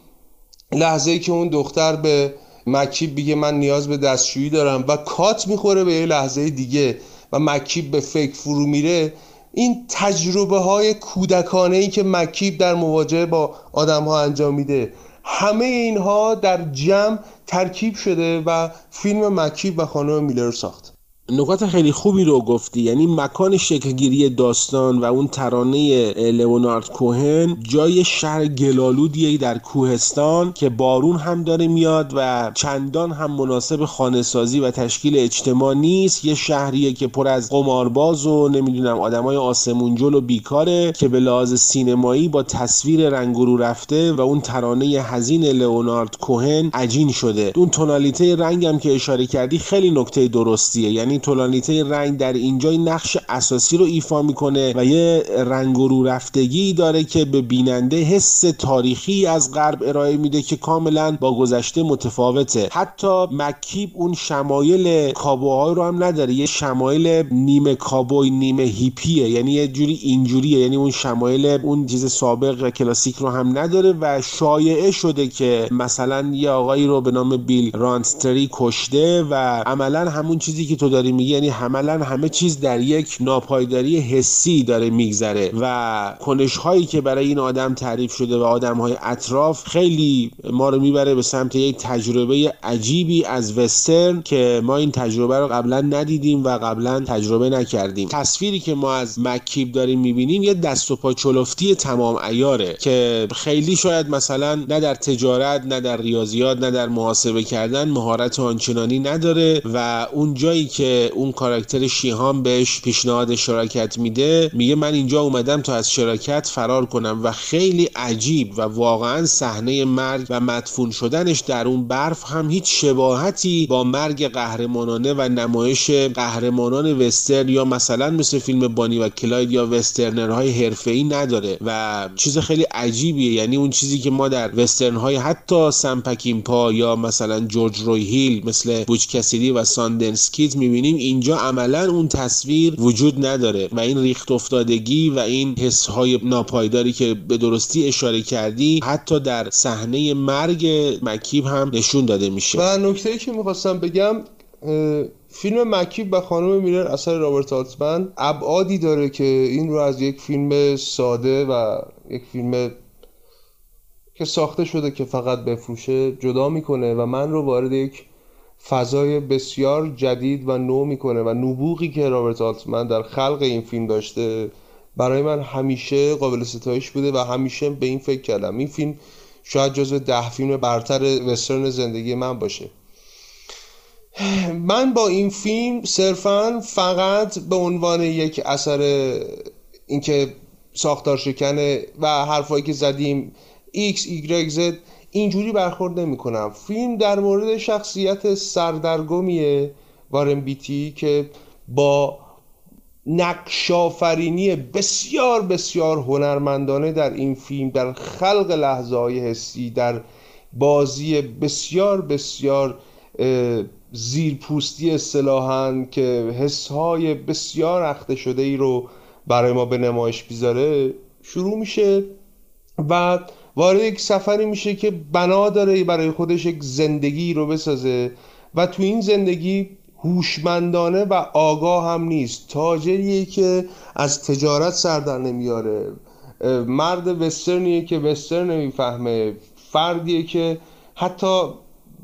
لحظه ای که اون دختر به مکیب بگه من نیاز به دستشویی دارم و کات می‌خوره به یه لحظه دیگه. و مکیب به فکر فرو میره این تجربه های کودکانه ای که مکیب در مواجهه با آدم ها انجام میده. همه اینها در جمع ترکیب شده و فیلم مکیب و خانم میلر ساخت. نکات خیلی خوبی رو گفتی. یعنی مکان شکلگیری داستان و اون ترانه لئونارد کوهن جای شهر گلالودیه در کوهستان که بارون هم داره میاد و چندان هم مناسب خانه سازی و تشکیل اجتماع نیست. یه شهریه که پر از قمارباز و نمی‌دونم آدمای آسمونجل و بیکاره که به لحاظ سینمایی با تصویر رنگ رو رفته و اون ترانه حزین لئونارد کوهن عجین شده. اون تونالیته رنگم که اشاره کردی خیلی نکته درستیه. یعنی تولانیته رنگ در اینجا نقش اساسی رو ایفا می‌کنه و یه رنگ و رو رفتگی داره که به بیننده حس تاریخی از غرب ارائه میده که کاملا با گذشته متفاوته. حتی مکیب اون شمایل کابوهای رو هم نداره یه شمایل نیمه کابوی نیمه هیپیه یعنی یه جوری اینجوریه یعنی اون شمایل اون چیز سابق کلاسیک رو هم نداره و شایعه شده که مثلا یه آقایی رو به نام بیل رانستری کشته و عملا همون چیزی که تو میگه یعنی حملا همه چیز در یک ناپایداری حسی داره میگذره و کنش هایی که برای این آدم تعریف شده و آدم های اطراف خیلی ما رو می‌بره به سمت یک تجربه عجیبی از وسترن که ما این تجربه رو قبلا ندیدیم و قبلا تجربه نکردیم. تصویری که ما از مکیب داریم می‌بینیم یه دست و پا چلفتی تمام ایاره که خیلی شاید مثلا نه در تجارت نه در ریاضیات نه در محاسبه کردن مهارت آنچنانی نداره و اون جایی که اون کاراکتر شیهان بهش پیشنهاد شراکت میده. میگه من اینجا اومدم تا از شراکت فرار کنم و خیلی عجیب و واقعا صحنه مرگ و مدفون شدنش در اون برف هم هیچ شباهتی با مرگ قهرمانانه و نمایش قهرمانان وسترن یا مثلا مثل فیلم بانی و کلاید یا وسترنرهای حرفه‌ای نداره و چیز خیلی عجیبیه. یعنی اون چیزی که ما در وسترن های حتی سم پکینپا یا مثلا جورج روی هیل مثل بوچ کسیدی و ساندنس کید می‌بینیم اینجا عملا اون تصویر وجود نداره و این ریخت افتادگی و این حس های ناپایداری که به درستی اشاره کردی حتی در صحنه مرگ مکیب هم نشون داده میشه. و نکته ای که می‌خواستم بگم فیلم مکیب و خانم میلر اثر رابرت آلتمن ابعادی داره که این رو از یک فیلم ساده و یک فیلم که ساخته شده که فقط بفروشه جدا می‌کنه و من رو وارد یک فضای بسیار جدید و نو می‌کنه و نبوغی که رابرت آلتمن در خلق این فیلم داشته برای من همیشه قابل ستایش بوده و همیشه به این فکر کردم. این فیلم شاید جزو ده فیلم برتر وسترن زندگی من باشه. من با این فیلم صرفا فقط به عنوان یک اثر اینکه ساختار شکنه و حرفایی که زدیم X, Y, Z اینجوری برخورد نمی کنم فیلم در مورد شخصیت سردرگمیه وارن بیتی که با نقشافرینی بسیار بسیار هنرمندانه در این فیلم در خلق لحظه های حسی در بازی بسیار بسیار زیرپوستی اصطلاحا که حسهای بسیار اخته شده ای رو برای ما به نمایش بیذاره شروع میشه و وارد یک سفری میشه که بنا داره برای خودش یک زندگی رو بسازه و تو این زندگی هوشمندانه و آگاه هم نیست. تاجریه که از تجارت سردر نمیاره. مرد وسترنیه که وسترن نمی‌فهمه. فردیه که حتی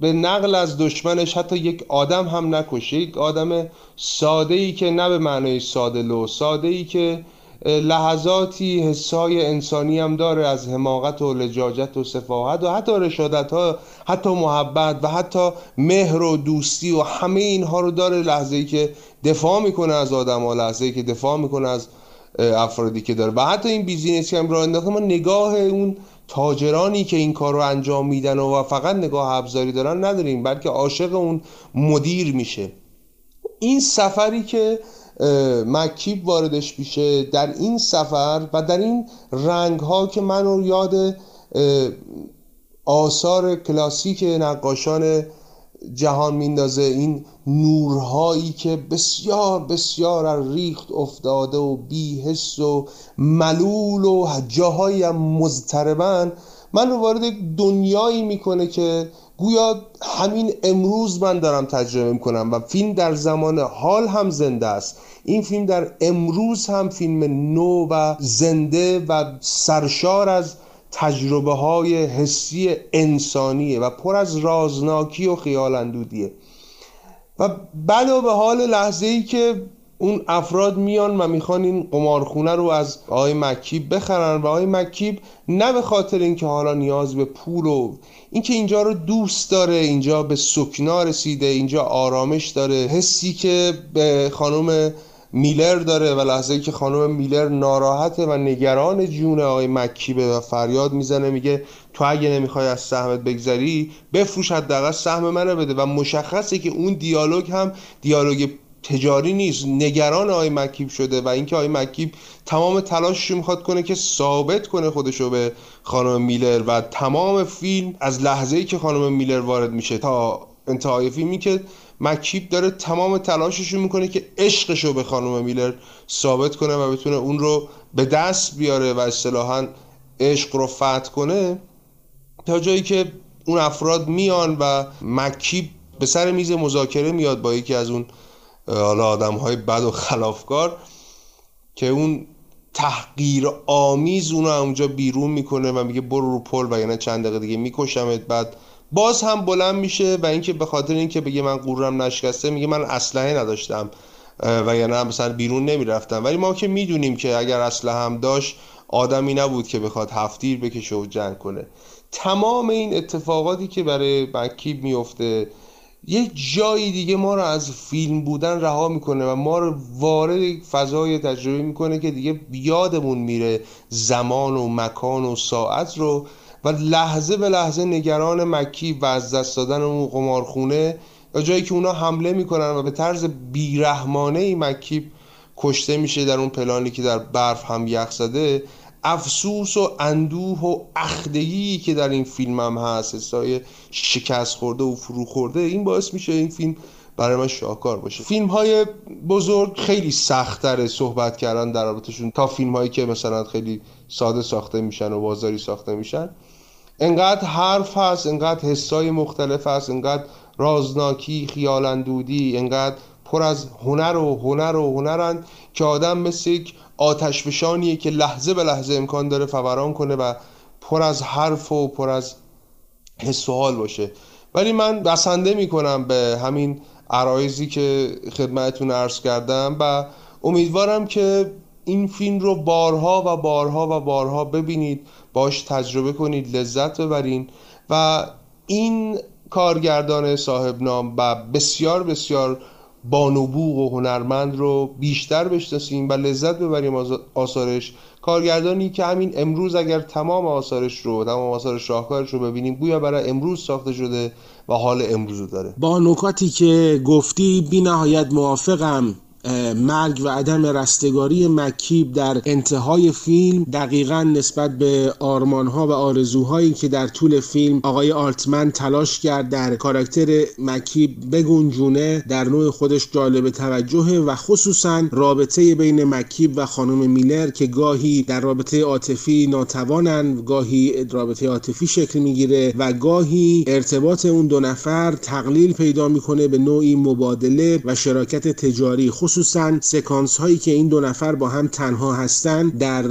به نقل از دشمنش حتی یک آدم هم نکشه. یک آدم ساده ای که نه به معنای ساده لو ساده ای که لحظاتی حسای انسانی هم داره از حماقت و لجاجت و صفاحت و حتی رشادت ها حتی محبت و حتی مهر و دوستی و همه اینها رو داره لحظه ای که دفاع می‌کنه از آدم ها لحظه ای که دفاع می‌کنه از افرادی که داره. و حتی این بیزینسی هم را انداخته. ما نگاه اون تاجرانی که این کار رو انجام میدن و فقط نگاه ابزاری دارن نداریم بلکه عاشق اون مدیر میشه. این سفری که مکیب واردش میشه در این سفر و در این رنگ ها که منو یاد آثار کلاسیک نقاشان جهان میندازه این نورهایی که بسیار بسیار از ریخت افتاده و بیحس و ملول و جاهایی هم مضطربن من رو وارد دنیایی می‌کنه که گویا همین امروز من دارم تجربه می‌کنم و فیلم در زمان حال هم زنده است. این فیلم در امروز هم فیلم نو و زنده و سرشار از تجربه های حسی انسانیه و پر از رازناکی و خیال اندودیه. و بلا به حال لحظه ای که اون افراد میان و می‌خوان این قمارخونه رو از آقای مکیب بخرن و آقای مکیب نه به خاطر اینکه حالا نیاز به پول و اینکه اینجا رو دوست داره اینجا به سکنا رسیده اینجا آرامش داره حسی که به خانم میلر داره و لحظه که خانم میلر ناراحته و نگران جون آقای مکیبه و فریاد می‌زنه میگه تو اگه نمی‌خوای از سهمت بگذری بفروش حداقل سهم منو بده و مشخصه که اون دیالوگ هم دیالوگ تجاری نیست. نگران آقای مکیب شده و اینکه آقای مکیب تمام تلاشش می‌خواد کنه که ثابت کنه خودشو به خانم میلر و تمام فیلم از لحظه ای که خانم میلر وارد میشه تا انتهای فیلمی که مکیب داره تمام تلاشش رو می‌کنه که عشقش رو به خانم میلر ثابت کنه و بتونه اون رو به دست بیاره و اصطلاحا عشق رو فتح کنه تا جایی که اون افراد میان و مکیب به سر میز مذاکره میاد با یکی از اون حالا آدم های بد و خلافکار که اون تحقیر آمیز اونو اونجا بیرون می‌کنه و میگه برو رو پل و یعنی چند دقیقه دیگه میکشمت بعد باز هم بلند میشه و اینکه به خاطر اینکه بگه من قورم نشکسته میگه من اسلحه نداشتم و یعنی مثلا بیرون نمی‌رفتم. ولی ما که می‌دونیم که اگر اسلحه هم داشت آدمی نبود که بخواد هفتیر بکشه و جنگ کنه. تمام این اتفاقاتی که برای مکیب میفته یک جایی دیگه ما رو از فیلم بودن رها می‌کنه و ما رو وارد فضای تجربه می‌کنه که دیگه یادمون میره زمان و مکان و ساعت رو و لحظه به لحظه نگران مکی و از دست دادن اون قمارخونه یا جایی که اونا حمله می‌کنن و به طرز بیرحمانه ای مکیب کشته میشه در اون پلانی که در برف هم یخ زده افسوس و اندوه و اخدگی که در این فیلم هم هست حسای شکست خورده و فرو خورده این باعث میشه این فیلم برای من شاهکار باشه. فیلم های بزرگ خیلی سختره صحبت کردن در رابطشون تا فیلم هایی که مثلا خیلی ساده ساخته میشن و بازاری ساخته میشن. انقدر حرف هست انقدر حسای مختلف هست انقدر رازناکی خیالندودی انقدر پر از هنر و هنر و هنرند که آدم مثل یک آتش که لحظه به لحظه امکان داره فوران کنه و پر از حرف و پر از حس باشه. ولی من بسنده می‌کنم به همین عرایزی که خدمتتون عرض کردم و امیدوارم که این فیلم رو بارها و بارها و بارها ببینید باش تجربه کنید لذت ببرین و این کارگردان صاحب نام و بسیار بسیار بانوبوغ و هنرمند رو بیشتر بشناسیم و لذت ببریم از آثارش. کارگردانی که همین امروز اگر تمام آثارش رو تمام آثار شاهکارش رو ببینیم گویا برای امروز ساخته شده و حال امروز رو داره. با نکاتی که گفتی بی نهایت موافقم. مرگ و عدم رستگاری مکیب در انتهای فیلم دقیقا نسبت به آرمانها و آرزوهایی که در طول فیلم آقای آلتمن تلاش کرد در کاراکتر مکیب بگنجونه در نوع خودش جالب توجهه و خصوصا رابطه بین مکیب و خانم میلر که گاهی در رابطه عاطفی ناتوانن گاهی رابطه عاطفی شکل می‌گیره و گاهی ارتباط اون دو نفر تقلیل پیدا می‌کنه به نوعی مبادله و شراکت تجاری. خصوصا سکانس هایی که این دو نفر با هم تنها هستن در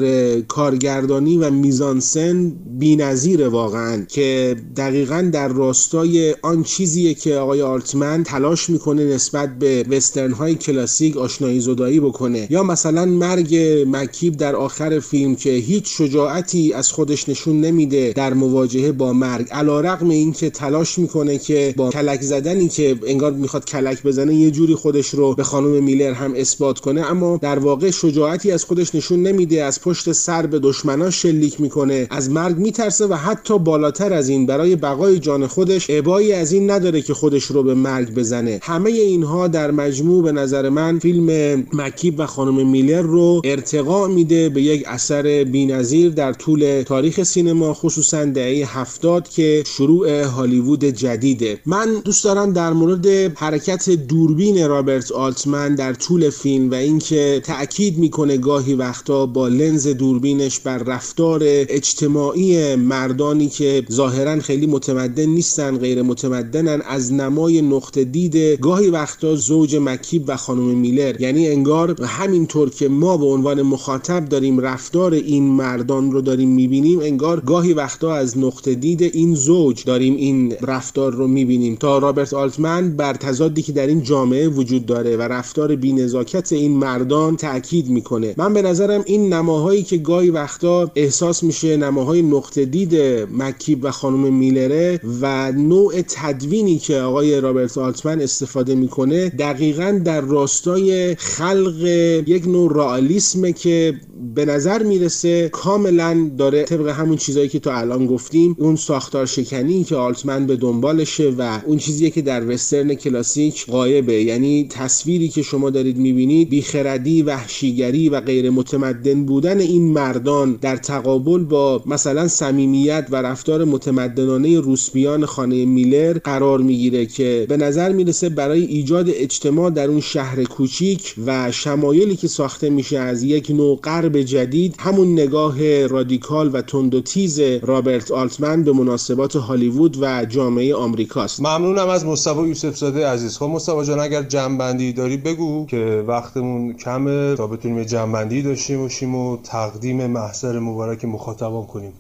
کارگردانی و میزانسن بی‌نظیر واقعا که دقیقا در راستای آن چیزیه که آقای آلتمن تلاش می‌کنه نسبت به وسترن های کلاسیک آشنایی زدایی بکنه. یا مثلا مرگ مکیب در آخر فیلم که هیچ شجاعتی از خودش نشون نمیده در مواجهه با مرگ. علیرغم اینکه تلاش می‌کنه که با کلک زدنی که انگار می‌خواد کلک بزنه یه جوری خودش رو به خانم میلر هم اثبات کنه اما در واقع شجاعتی از خودش نشون نمیده از پشت سر به دشمناش شلیک می‌کنه. از مرگ میترسه و حتی بالاتر از این برای بقای جان خودش ابایی از این نداره که خودش رو به مرگ بزنه. همه اینها در مجموع به نظر من فیلم مکیب و خانم میلر رو ارتقا میده به یک اثر بینظیر در طول تاریخ سینما خصوصا دهه هفتاد که شروع هالیوود جدیده. من دوست دارم در مورد حرکت دوربین رابرت آلتمن در طول فیلم و اینکه تاکید می‌کنه گاهی وقتا با لنز دوربینش بر رفتار اجتماعی مردانی که ظاهرا خیلی متمدن نیستن غیر متمدنن از نمای نقطه دید گاهی وقتا زوج مکیب و خانم میلر. یعنی انگار همینطور که ما به عنوان مخاطب داریم رفتار این مردان رو داریم می‌بینیم انگار گاهی وقتا از نقطه دید این زوج داریم این رفتار رو می‌بینیم. تا رابرت آلتمن بر تضادی که در این جامعه وجود داره و رفتار بینزاکت این مردان تاکید می‌کنه. من به نظرم این نماهایی که گاهی وقتا احساس میشه نماهای نقطه دید مکیب و خانم میلره و نوع تدوینی که آقای رابرت آلتمن استفاده می‌کنه دقیقا در راستای خلق یک نوع رئالیسمه که به نظر می‌رسه کاملا داره طبق همون چیزایی که تو الان گفتیم اون ساختار شکنی که آلتمن به دنبالشه و اون چیزی که در وسترن کلاسیک قایبه یعنی تصویری که شما دارید می‌بینید بیخردی وحشیگری و غیر متمدن بودن این مردان در تقابل با مثلا صمیمیت و رفتار متمدنانه روسبیان خانه میلر قرار می‌گیره که به نظر می‌رسه برای ایجاد اجتماع در اون شهر کوچیک و شمایلی که ساخته میشه از یک نوع غرب جدید همون نگاه رادیکال و تند و تیز رابرت آلتمن به مناسبات هالیوود و جامعه آمریکاست. ممنونم از مصطفی یوسف زاده عزیز. خب مصطفی جان اگر جنبندی داری بگو. که وقتمون کمه تا بتونیم جنبندی داشته باشیم و تقدیم محضر مبارک مخاطبان کنیم.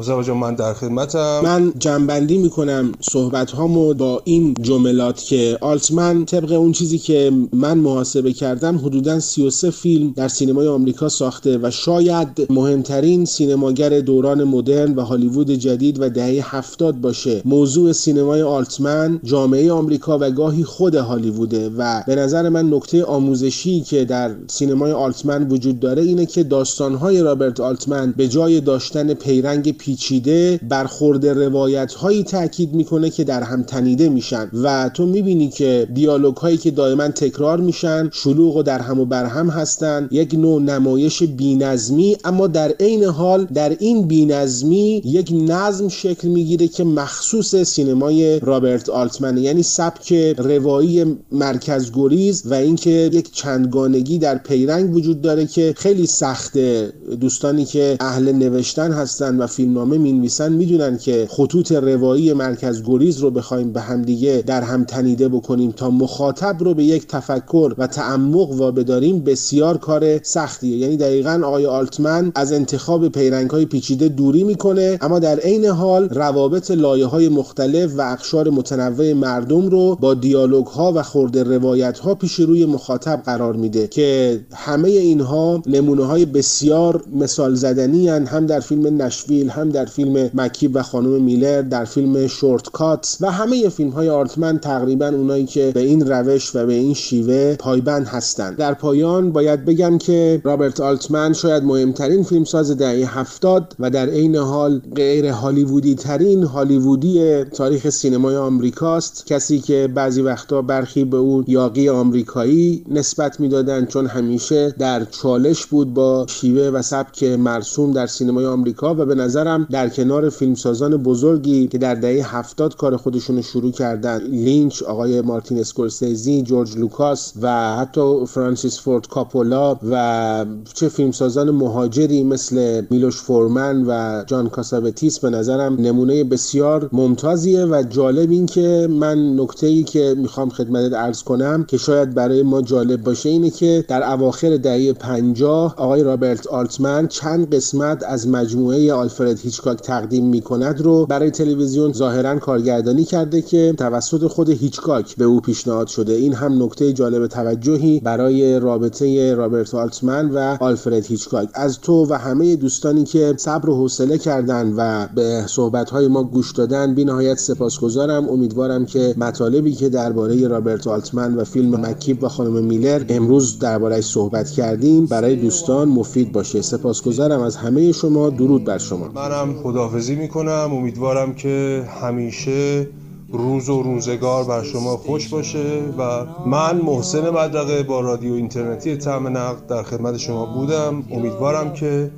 مصطفی جان من در خدمتم. من جنبندی می‌کنم صحبت هامو با این جملات که آلتمن طبق اون چیزی که من محاسبه کردم حدودا 33 فیلم در سینمای آمریکا ساخته و شاید مهمترین سینماگر دوران مدرن و هالیوود جدید و دهه هفتاد باشه. موضوع سینمای آلتمن جامعه آمریکا و گاهی خود هالیووده و به نظر من نکته آموزشی که در سینمای آلتمن وجود داره اینه که داستانهای رابرت آلتمن به جای داشتن پیرنگ پیچیده برخورد روایت هایی تاکید می‌کنه که در هم تنیده میشن. و تو می‌بینی که دیالوگ هایی که دائما تکرار میشن شلوغ و در هم و بر هم هستن. یک نوع نمایش بینظمی اما در عین حال در این بینظمی یک نظم شکل می‌گیره که مخصوص سینمای رابرت آلتمن یعنی سبک روایی مرکز گریز و اینکه یک چندگانگی در پیرنگ وجود داره که خیلی سخته. دوستانی که اهل نوشتن هستن و فیلم روزنامه می‌نویسن می‌دونن که خطوط روایی مرکز گریز رو بخوایم به همدیگه در هم تنیده بکنیم تا مخاطب رو به یک تفکر و تعمق وابداریم بسیار کار سختیه. یعنی دقیقا آقای آلتمن از انتخاب پیرنگ های پیچیده دوری می‌کنه اما در عین حال روابط لایه های مختلف و اقشار متنوع مردم رو با دیالوگ ها و خورده روایت ها پیش روی مخاطب قرار میده که همه اینها نمونه های بسیار مثال زدنی هم در فیلم نشویل هم در فیلم مکیب و خانم میلر در فیلم شورت کات و همه فیلم های آرتمن تقریبا اونایی که به این روش و به این شیوه پایبند هستند. در پایان باید بگم که رابرت آلتمن شاید مهمترین فیلمساز دهه هفتاد و در عین حال غیر هالیوودی ترین هالیوودی تاریخ سینمای آمریکاست. کسی که بعضی وقتا برخی به او یاقی آمریکایی نسبت می‌دادند چون همیشه در چالش بود با شیوه و سبک مرسوم در سینمای آمریکا و به نظرم در کنار فیلمسازان بزرگی که در دهه هفتاد کار خودشون رو شروع کردن. لینچ آقای مارتین اسکورسیزی جورج لوکاس و حتی فرانسیس فورد کاپولا و چه فیلمسازان مهاجری مثل میلوش فورمن و جان کاساوتیس به نظرم نمونه بسیار ممتازیه و جالب این که من نکته ای که می‌خوام خدمتت عرض کنم که شاید برای ما جالب باشه اینه که در اواخر دهه 50 آقای رابرت آلتمن چند قسمت از مجموعه آلفرد هیچکاک تقدیم می‌کند رو برای تلویزیون ظاهرا کارگردانی کرده که توسط خود هیچکاک به او پیشنهاد شده. این هم نکته جالب توجهی برای رابطه رابرت آلتمن و آلفرد هیچکاک. از تو و همه دوستانی که صبر و حوصله کردن و به صحبت‌های ما گوش دادن بی نهایت سپاسگزارم. امیدوارم که مطالبی که درباره رابرت آلتمن و فیلم مکیب و خانم میلر امروز دربارهش صحبت کردیم برای دوستان مفید باشه. سپاسگزارم از همه شما. درود بر شما. منم خداحافظی می‌کنم. امیدوارم که همیشه روز و روزگار بر شما خوش باشه و من محسن مدرقه با رادیو اینترنتی تعم نقد در خدمت شما بودم. امیدوارم که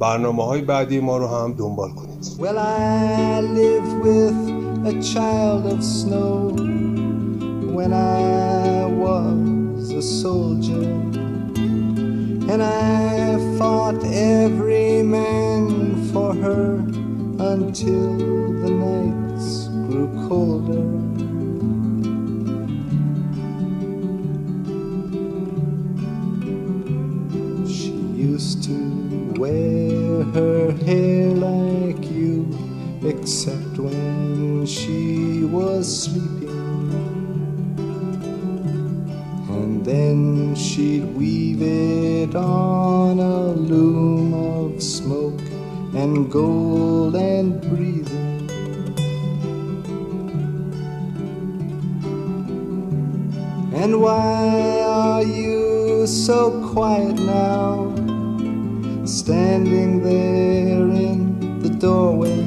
برنامه های بعدی ما رو هم دنبال کنید. Well, for her until the nights grew colder. She used to wear her hair like you, except when she was sleeping. And then she'd weave it on a and gold and breathing. And why are you so quiet now? Standing there in the doorway.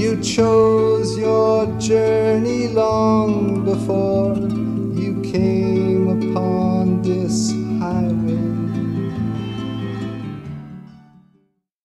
You chose your journey